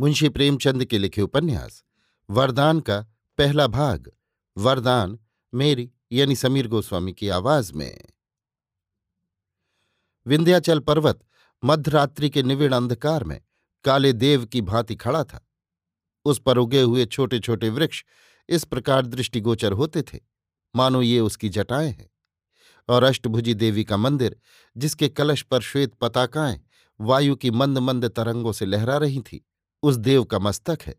मुंशी प्रेमचंद के लिखे उपन्यास, वरदान का पहला भाग, वरदान, मेरी, यानी समीर गोस्वामी की आवाज़ में। विंध्याचल पर्वत, मध्यरात्रि के निविड़ अंधकार में, काले देव की भांति खड़ा था। उस पर उगे हुए छोटे छोटे वृक्ष, इस प्रकार दृष्टिगोचर होते थे। मानो ये उसकी जटाएँ हैं। और अष्टभुजी देवी का मंदिर, जिसके कलश पर श्वेत पताकाएँ, वायु की मंद मंद तरंगों से लहरा रही थी। उस देव का मस्तक है।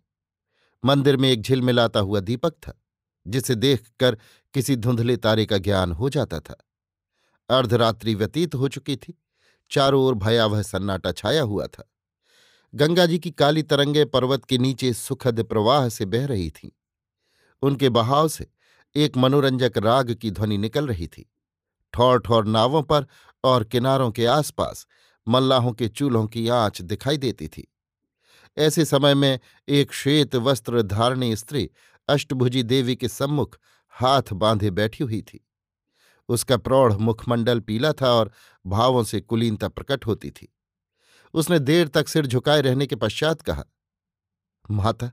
मंदिर में एक झिलमिलाता हुआ दीपक था, जिसे देखकर किसी धुंधले तारे का ज्ञान हो जाता था। अर्धरात्रि व्यतीत हो चुकी थी, चारों ओर भयावह सन्नाटा छाया हुआ था। गंगा जी की काली तरंगे पर्वत के नीचे सुखद प्रवाह से बह रही थीं। उनके बहाव से एक मनोरंजक राग की ध्वनि निकल रही थी। ठौर ठौर नावों पर और किनारों के आसपास मल्लाहों के चूल्हों की आँच दिखाई देती थी। ऐसे समय में एक श्वेत वस्त्र धारणी स्त्री अष्टभुजी देवी के सम्मुख हाथ बांधे बैठी हुई थी। उसका प्रौढ़ मुखमंडल पीला था और भावों से कुलीनता प्रकट होती थी। उसने देर तक सिर झुकाए रहने के पश्चात कहा, माता,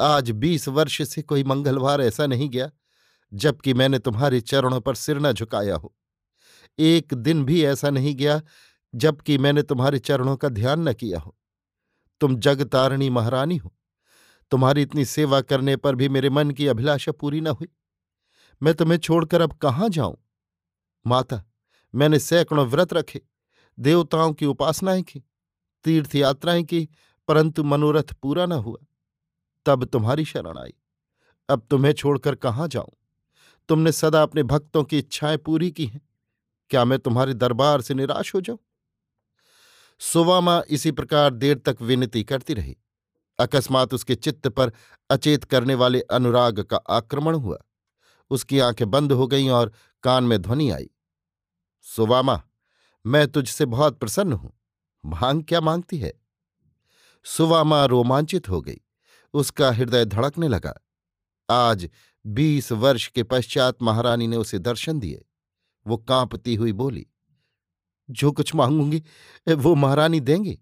आज बीस वर्ष से कोई मंगलवार ऐसा नहीं गया, जबकि मैंने तुम्हारे चरणों पर सिर न झुकाया हो। एक दिन भी ऐसा नहीं गया, जबकि मैंने तुम्हारे चरणों का ध्यान न किया हो। तुम जगतारणी महारानी हो। तुम्हारी इतनी सेवा करने पर भी मेरे मन की अभिलाषा पूरी न हुई। मैं तुम्हें छोड़कर अब कहाँ जाऊँ? माता, मैंने सैकड़ों व्रत रखे, देवताओं की उपासनाएँ की, तीर्थ यात्राएँ की, परंतु मनोरथ पूरा न हुआ। तब तुम्हारी शरण आई। अब तुम्हें छोड़कर कहाँ जाऊँ? तुमने सदा अपने भक्तों की इच्छाएँ पूरी की हैं। क्या मैं तुम्हारे दरबार से निराश हो जाऊँ? सुवामा इसी प्रकार देर तक विनती करती रही। अकस्मात उसके चित्त पर अचेत करने वाले अनुराग का आक्रमण हुआ। उसकी आँखें बंद हो गईं और कान में ध्वनि आई। सुवामा, मैं तुझसे बहुत प्रसन्न हूँ। भाँग क्या मांगती है? सुवामा रोमांचित हो गई। उसका हृदय धड़कने लगा। आज बीस वर्ष के पश्चात महारानी ने उसे दर्शन दिए। वो कांपती हुई बोली जो कुछ मांगूँगी वो महारानी देंगे।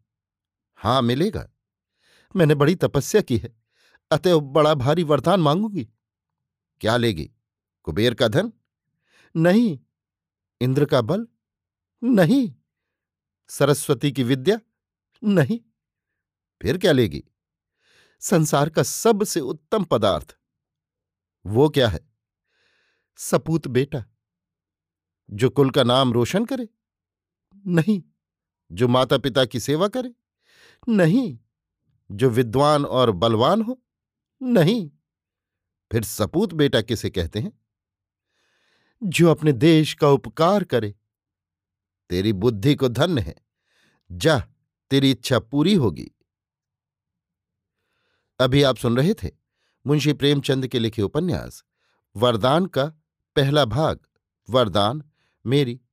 हाँ, मिलेगा। मैंने बड़ी तपस्या की है, अतएव बड़ा भारी वरदान मांगूँगी। क्या लेगी? कुबेर का धन? नहीं। इंद्र का बल? नहीं। सरस्वती की विद्या? नहीं। फिर क्या लेगी? संसार का सबसे उत्तम पदार्थ। वो क्या है? सपूत बेटा, जो कुल का नाम रोशन करे। नहीं। जो माता पिता की सेवा करे, नहीं। जो विद्वान और बलवान हो, नहीं। फिर सपूत बेटा किसे कहते हैं? जो अपने देश का उपकार करे। तेरी बुद्धि को धन्य है। जा, तेरी इच्छा पूरी होगी। अभी आप सुन रहे थे मुंशी प्रेमचंद के लिखे उपन्यास, वरदान का पहला भाग, वरदान, मेरी